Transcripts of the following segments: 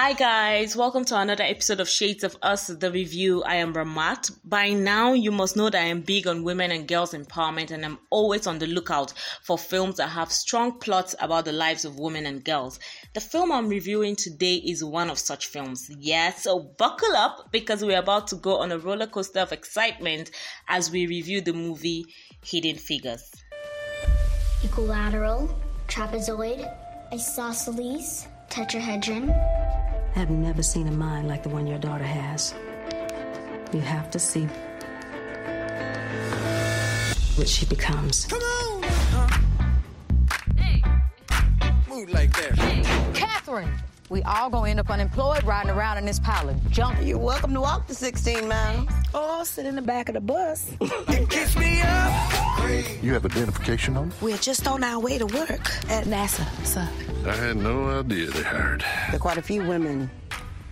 Hi guys, welcome to another episode of Shades of Us, the review. I am Ramat. By now, you must know that I am big on women and girls empowerment and I'm always on the lookout for films that have strong plots about the lives of women and girls. The film I'm reviewing today is one of such films. Yes, so buckle up because we're about to go on a roller coaster of excitement as we review the movie Hidden Figures. Equilateral, trapezoid, isosceles, tetrahedron. I've never seen a mind like the one your daughter has. You have to see what she becomes. Come on! Uh, hey. Move like that. Katherine! We all gonna end up unemployed riding around in this pile of junk. You're welcome to walk the 16 miles. Or sit in the back of the bus. kiss me up. You have identification on? We're just on our way to work at NASA, sir. I had no idea they hired. There are quite a few women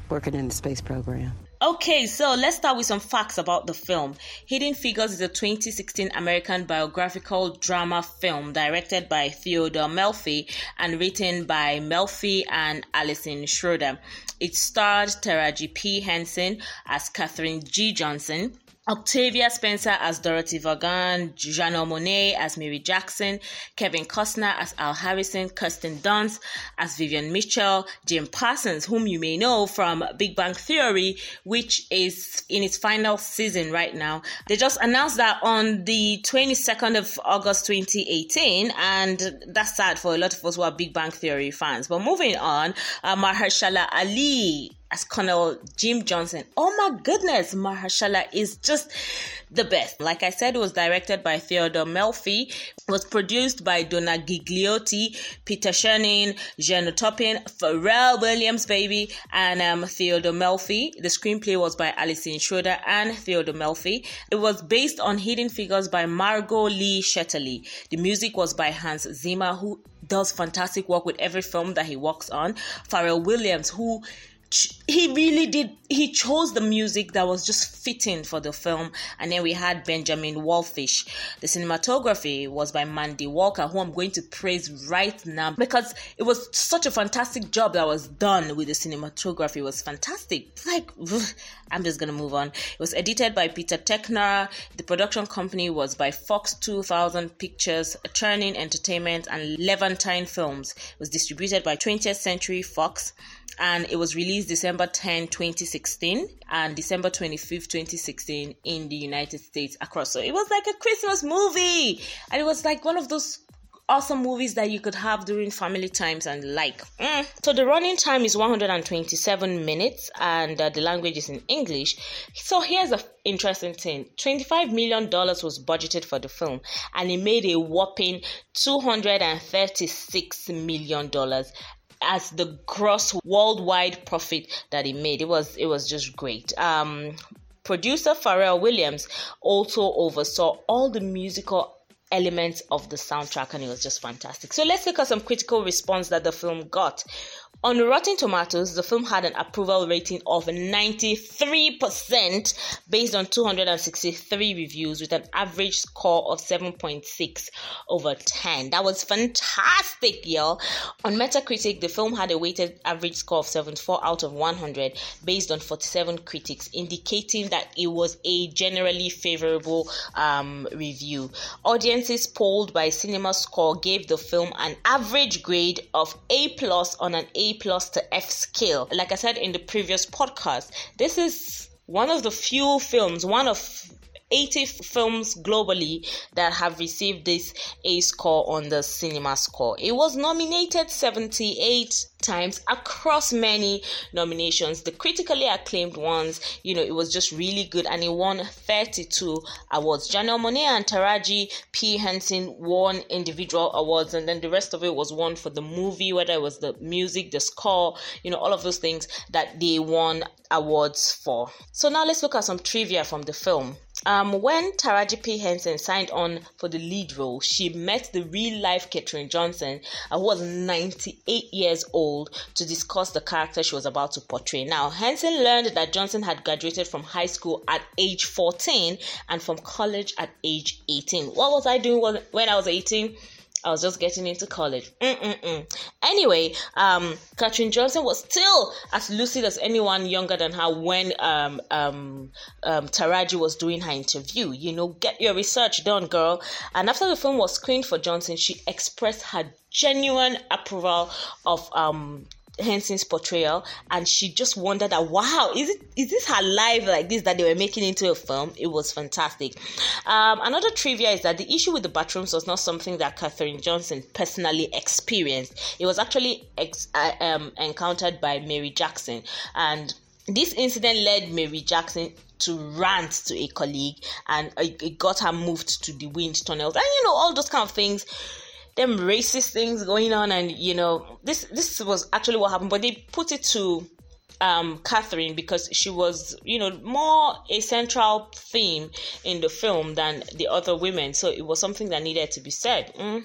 working in the space program. Okay, so let's start with some facts about the film. Hidden Figures is a 2016 American biographical drama film directed by Theodore Melfi and written by Melfi and Alison Schroeder. It starred Taraji P. Henson as Katherine G. Johnson, Octavia Spencer as Dorothy Vaughan, Janelle Monáe as Mary Jackson, Kevin Costner as Al Harrison, Kirsten Dunst as Vivian Mitchell, Jim Parsons, whom you may know from Big Bang Theory, which is in its final season right now. They just announced that on the 22nd of August 2018, and that's sad for a lot of us who are Big Bang Theory fans. But moving on, uh, Mahershala Ali as Colonel Jim Johnson. Oh my goodness, Mahershala is just the best. Like I said, it was directed by Theodore Melfi, was produced by Donna Gigliotti, Peter Chernin, Jenno Topping, Pharrell Williams, baby, and um, Theodore Melfi. The screenplay was by Alison Schroeder and Theodore Melfi. It was based on Hidden Figures by Margot Lee Shetterly. The music was by Hans Zimmer, who does fantastic work with every film that he works on. Pharrell Williams, who he really did he chose the music that was just fitting for the film. And then we had benjamin wallfisch the cinematography was by mandy walker who i'm going to praise right now because it was such a fantastic job that was done with the cinematography. It was fantastic. Like i'm just gonna move on. It was edited by peter teschner. The production company was by fox 2000 pictures Chernin Entertainment and levantine films. It was distributed by 20th century fox and it was released December 10, 2016 and December 25, 2016 in the United States across. So it was like a Christmas movie and it was like one of those awesome movies that you could have during family times and like. Mm. So the running time is 127 minutes and uh, the language is in English. So here's a interesting thing. 25 million dollars was budgeted for the film and it made a whopping 236 million dollars as the gross worldwide profit that he made. It was it was just great. Um, producer Pharrell Williams also oversaw all the musical elements of the soundtrack and it was just fantastic. So let's look at some critical response that the film got. On Rotten Tomatoes, the film had an approval rating of 93% based on 263 reviews with an average score of 7.6 over 10. That was fantastic, y'all. On Metacritic, the film had a weighted average score of 74 out of 100 based on 47 critics, indicating that it was a generally favorable um, review. Audiences polled by Cinema Score gave the film an average grade of A plus on an A plus to F scale. Like I said in the previous podcast, this is one of the few films, one of 80 films globally that have received this A score on the cinema score. It was nominated 78 times across many nominations. The critically acclaimed ones, you know, it was just really good and it won 32 awards. Janelle Monáe and Taraji P. Henson won individual awards and then the rest of it was won for the movie, whether it was the music, the score, you know, all of those things that they won awards for. So now let's look at some trivia from the film. Um, when Taraji P. Henson signed on for the lead role, she met the real life Katherine Johnson, who was 98 years old, to discuss the character she was about to portray. Now, Henson learned that Johnson had graduated from high school at age 14 and from college at age 18. What was I doing when I was 18? I was just getting into college. Mm-mm-mm. Anyway, um, Katherine Johnson was still as lucid as anyone younger than her when um, um, um, Taraji was doing her interview. You know, get your research done, girl. And after the film was screened for Johnson, she expressed her genuine approval of um Henson's portrayal, and she just wondered that wow, is it is this her life like this that they were making into a film? It was fantastic. Um, another trivia is that the issue with the bathrooms was not something that Katherine Johnson personally experienced. It was actually ex- uh, um, encountered by Mary Jackson, and this incident led Mary Jackson to rant to a colleague, and it got her moved to the wind tunnels, and you know all those kind of things them racist things going on, and you know this this was actually what happened. But they put it to um, Katherine because she was, you know, more a central theme in the film than the other women. So it was something that needed to be said. Mm.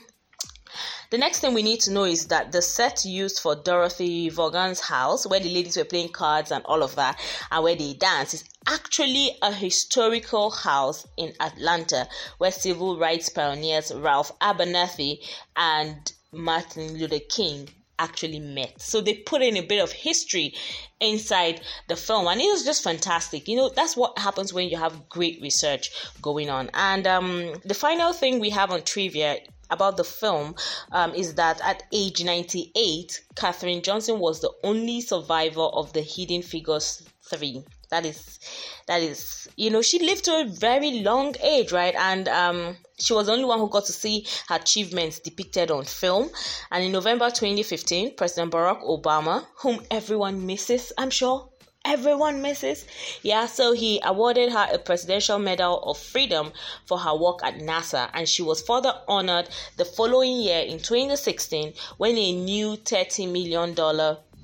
The next thing we need to know is that the set used for Dorothy Vaughan's house, where the ladies were playing cards and all of that, and where they dance, is actually a historical house in Atlanta where civil rights pioneers Ralph Abernathy and Martin Luther King actually met. So they put in a bit of history inside the film, and it was just fantastic. You know, that's what happens when you have great research going on. And um, the final thing we have on trivia about the film um, is that at age 98, Katherine Johnson was the only survivor of the Hidden Figures 3. That is, that is, you know, she lived to a very long age, right? And um, she was the only one who got to see her achievements depicted on film. And in November 2015, President Barack Obama, whom everyone misses, I'm sure, everyone misses. Yeah, so he awarded her a Presidential Medal of Freedom for her work at NASA, and she was further honored the following year in 2016 when a new $30 million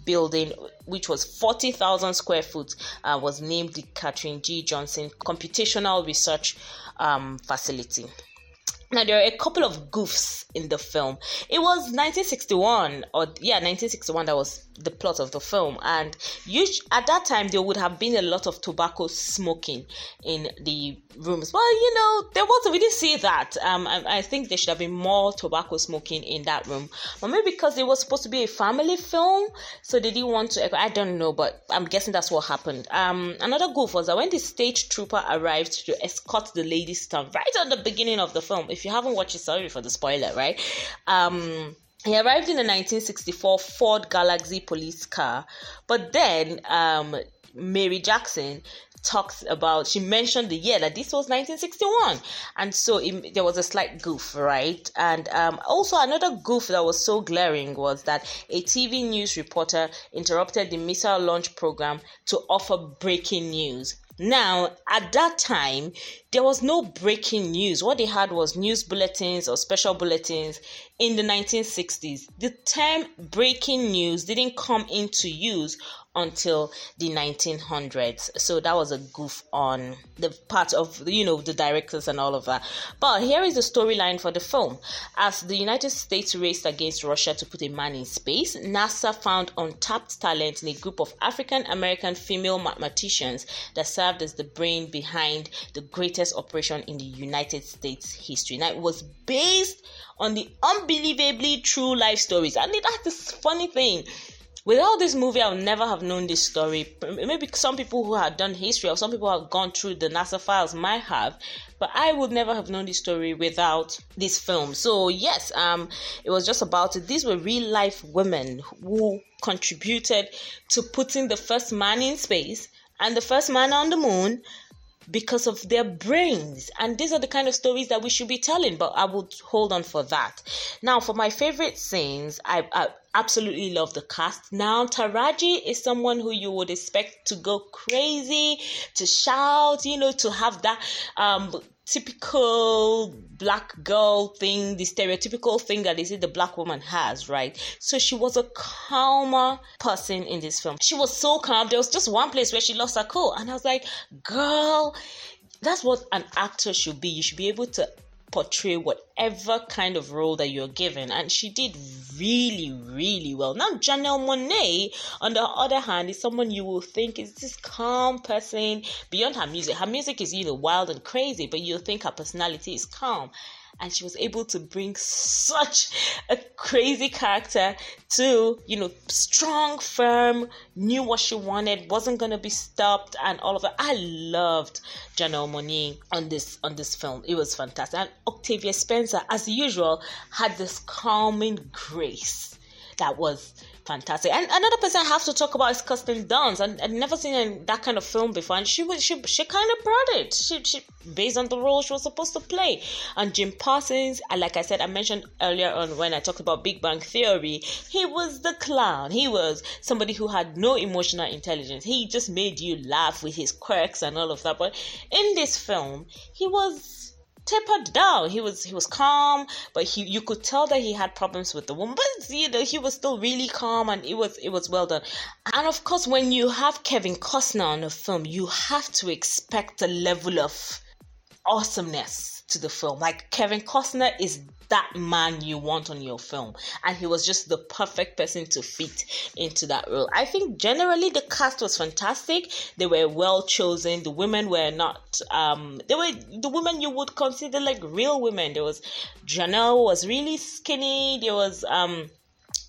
building, which was 40,000 square foot, uh, was named the Katherine G. Johnson Computational Research um, Facility. Now there are a couple of goofs in the film. It was 1961 or yeah, 1961 that was the plot of the film and you at that time there would have been a lot of tobacco smoking in the rooms. Well, you know, there wasn't we didn't see that. Um I, I think there should have been more tobacco smoking in that room. But maybe because it was supposed to be a family film, so they didn't want to I don't know, but I'm guessing that's what happened. Um another goof was that when the stage trooper arrived to escort the ladies down right at the beginning of the film if you haven't watched it, sorry for the spoiler, right? Um, he arrived in a 1964 Ford Galaxie police car, but then um, Mary Jackson talks about she mentioned the year that this was 1961 and so it, there was a slight goof right? And um, also another goof that was so glaring was that a tv news reporter interrupted the missile launch program to offer breaking news now, at that time, there was no breaking news. What they had was news bulletins or special bulletins in the 1960s. The term breaking news didn't come into use until the 1900s. So that was a goof on the part of you know the directors and all of that. But here is the storyline for the film. As the United States raced against Russia to put a man in space, NASA found untapped talent in a group of African American female mathematicians that served as the brain behind the greatest operation in the United States history. Now it was based on the unbelievably true life stories. And that's the funny thing Without this movie, I would never have known this story. Maybe some people who had done history or some people who have gone through the NASA files might have, but I would never have known this story without this film. So yes, um, it was just about it. These were real life women who contributed to putting the first man in space and the first man on the moon because of their brains. And these are the kind of stories that we should be telling, but I would hold on for that. Now, for my favorite scenes, I, I absolutely love the cast. Now, Taraji is someone who you would expect to go crazy, to shout, you know, to have that um typical black girl thing, the stereotypical thing that they say the black woman has, right? So she was a calmer person in this film. She was so calm. There was just one place where she lost her cool, and I was like, girl, that's what an actor should be. You should be able to portray whatever kind of role that you're given. And she did really, really well. Now, Janelle Monáe, on the other hand, is someone you will think is this calm person beyond her music. Her music is, know, wild and crazy, but you'll think her personality is calm. And she was able to bring such a crazy character to, you know, strong, firm, knew what she wanted, wasn't gonna be stopped, and all of that. I loved Janelle Monáe on this on this film. It was fantastic. And Octavia Spencer, as usual, had this calming grace that was fantastic. And another person I have to talk about is Kirsten Dunst. And I'd never seen that kind of film before, and she was she she kind of brought it. She, she based on the role she was supposed to play. And Jim Parsons, like I said, I mentioned earlier on when I talked about Big Bang Theory, he was the clown. He was somebody who had no emotional intelligence. He just made you laugh with his quirks and all of that. But in this film, he was tapered down. He was he was calm, but he you could tell that he had problems with the woman. But you know, he was still really calm and it was it was well done. And of course when you have Kevin Costner on a film, you have to expect a level of awesomeness to the film. Like Kevin Costner is that man you want on your film. And he was just the perfect person to fit into that role. I think generally the cast was fantastic. They were well chosen. The women were not um they were the women you would consider like real women. There was Janelle was really skinny. There was um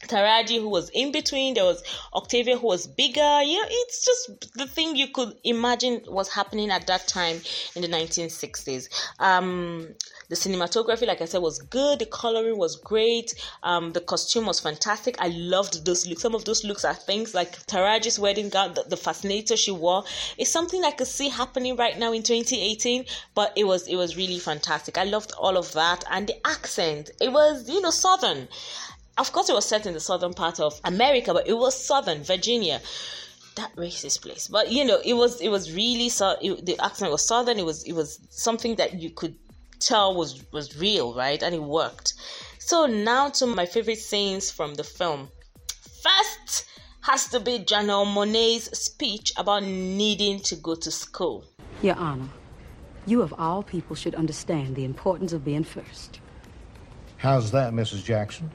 Taraji, who was in between. There was Octavia, who was bigger. Yeah, it's just the thing you could imagine was happening at that time in the 1960s. Um, the cinematography, like I said, was good. The coloring was great. Um, the costume was fantastic. I loved those looks. Some of those looks are things like Taraji's wedding gown, the, the fascinator she wore. It's something I could see happening right now in 2018. But it was it was really fantastic. I loved all of that and the accent. It was you know southern. Of course, it was set in the southern part of America, but it was southern Virginia that racist place but you know it was it was really so it, the accent was southern it was it was something that you could tell was was real, right? And it worked. So now to my favorite scenes from the film. First has to be Janelle Monáe's speech about needing to go to school. Your Honor, you of all people should understand the importance of being first. How's that, Mrs. Jackson?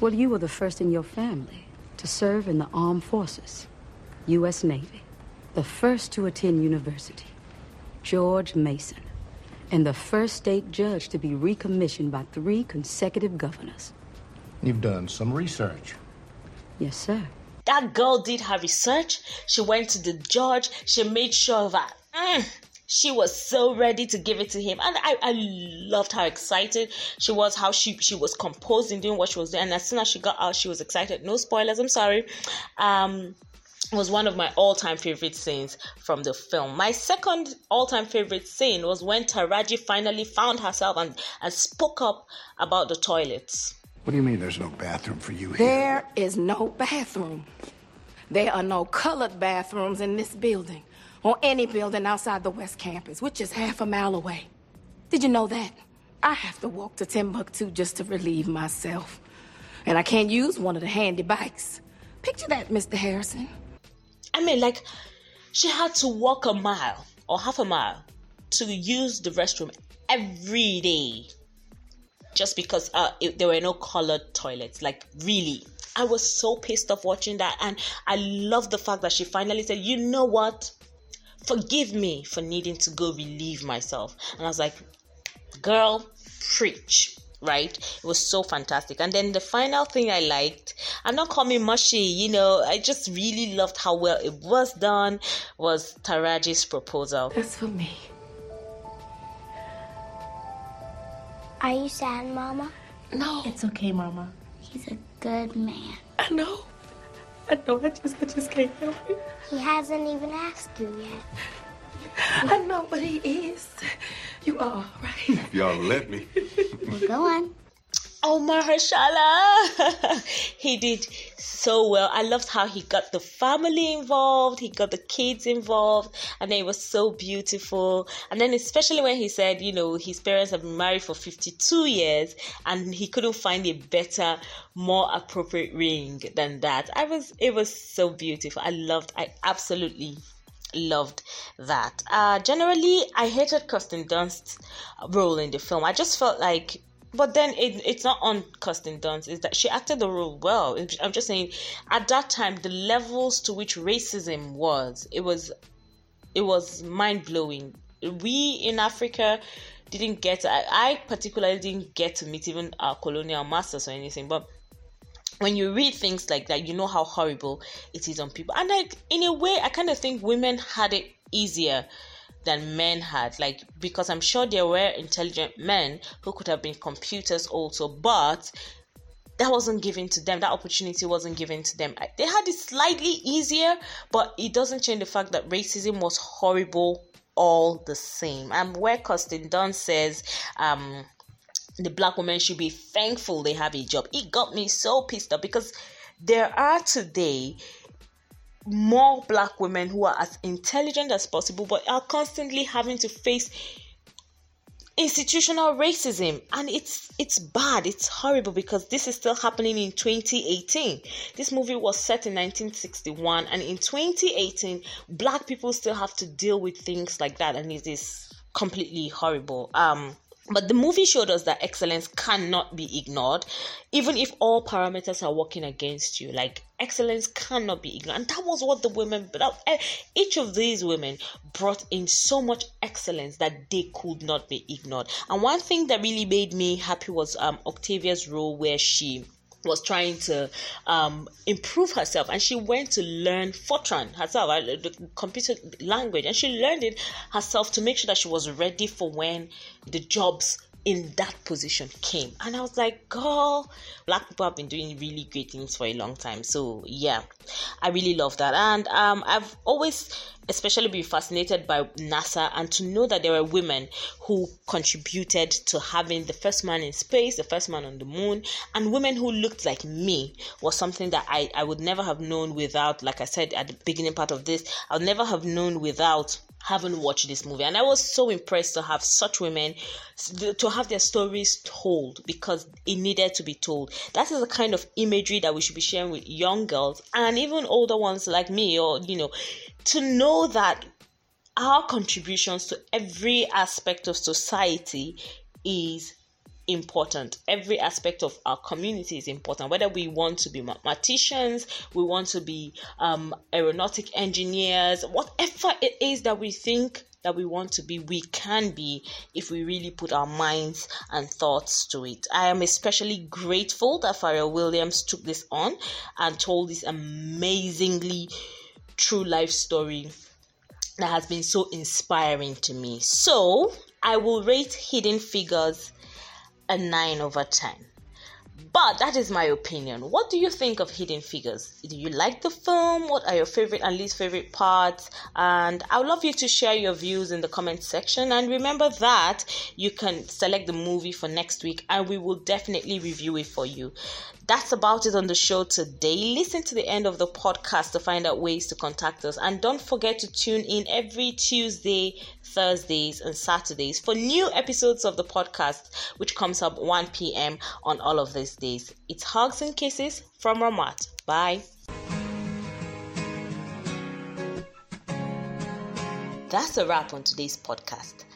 Well, you were the first in your family to serve in the armed forces, U.S. Navy, the first to attend university, George Mason and the first state judge to be recommissioned by three consecutive governors. You've done some research. Yes, sir. That girl did her research. She went to the judge. She made sure that mm, she was so ready to give it to him. And I, I loved how excited she was, how she, she was composed in doing what she was doing. And as soon as she got out, she was excited. No spoilers, I'm sorry. Um, was one of my all-time favorite scenes from the film. My second all-time favorite scene was when Taraji finally found herself and, and spoke up about the toilets. What do you mean there's no bathroom for you here? There is no bathroom. There are no colored bathrooms in this building or any building outside the West Campus, which is half a mile away. Did you know that? I have to walk to Timbuktu just to relieve myself. And I can't use one of the handy bikes. Picture that, Mr. Harrison. I mean, like, she had to walk a mile or half a mile to use the restroom every day just because uh, it, there were no colored toilets. Like, really. I was so pissed off watching that. And I love the fact that she finally said, you know what? Forgive me for needing to go relieve myself. And I was like, girl, preach right? It was so fantastic. And then the final thing I liked, I'm not calling mushy, you know, I just really loved how well it was done, was Taraji's proposal. That's for me. Are you sad, Mama? No. It's okay, Mama. He's a good man. I know. I know. I just, I just can't help it. He hasn't even asked you yet. I know, but he is. You are, right? If y'all let me. well, go on. Oh, Mahershala! he did so well. I loved how he got the family involved, he got the kids involved, and it was so beautiful. And then, especially when he said, you know, his parents have been married for 52 years and he couldn't find a better, more appropriate ring than that. I was, it was so beautiful. I loved, I absolutely loved that. Uh, generally, I hated Kirsten Dunst's role in the film. I just felt like, but then it, it's not on Kirsten Dunst. Is that she acted the role well? I'm just saying, at that time, the levels to which racism was, it was, it was mind blowing. We in Africa didn't get I, I particularly didn't get to meet even our colonial masters or anything but when you read things like that you know how horrible it is on people and like in a way i kind of think women had it easier than men had. Like because i'm sure there were intelligent men who could have been computers also but that wasn't given to them. That opportunity wasn't given to them. They had it slightly easier but it doesn't change the fact that racism was horrible all the same. Um where Kirsten Dunst says um the black women should be thankful they have a job. It got me so pissed off because there are today more black women who are as intelligent as possible but are constantly having to face institutional racism. And it's it's bad. It's horrible because this is still happening in 2018 this movie was set in 1961 and in 2018 black people still have to deal with things like that and it is completely horrible. Um but the movie showed us that excellence cannot be ignored, even if all parameters are working against you. Like, excellence cannot be ignored. And that was what the women, eh, each of these women brought in so much excellence that they could not be ignored. And one thing that really made me happy was um, Octavia's role, where she was trying to um, improve herself and she went to learn Fortran herself, the computer language, and she learned it herself to make sure that she was ready for when the jobs in that position came. And I was like, girl, black people have been doing really great things for a long time. So yeah, I really love that. And um, I've always especially been fascinated by NASA and to know that there were women who contributed to having the first man in space, the first man on the moon, and women who looked like me was something that I, I would never have known without, like I said at the beginning part of this, I would never have known without haven't watched this movie. And i was so impressed to have such women to have their stories told because it needed to be told. That is the kind of imagery that we should be sharing with young girls and even older ones like me or you know to know that our contributions to every aspect of society is important. Every aspect of our community is important. Whether we want to be mathematicians, we want to be um, aeronautic engineers, whatever it is that we think that we want to be, we can be if we really put our minds and thoughts to it. I am especially grateful that Pharrell Williams took this on and told this amazingly true life story that has been so inspiring to me. So, I will rate Hidden Figures a 9 over 10. But that is my opinion. What do you think of Hidden Figures? Do you like the film? What are your favorite and least favorite parts? And I would love you to share your views in the comment section. And remember that you can select the movie for next week and we will definitely review it for you. That's about it on the show today. Listen to the end of the podcast to find out ways to contact us. And don't forget to tune in every Tuesday, Thursdays, and Saturdays for new episodes of the podcast, which comes up 1 p.m. on all of these days. It's hugs and kisses from Ramat. Bye. That's a wrap on today's podcast.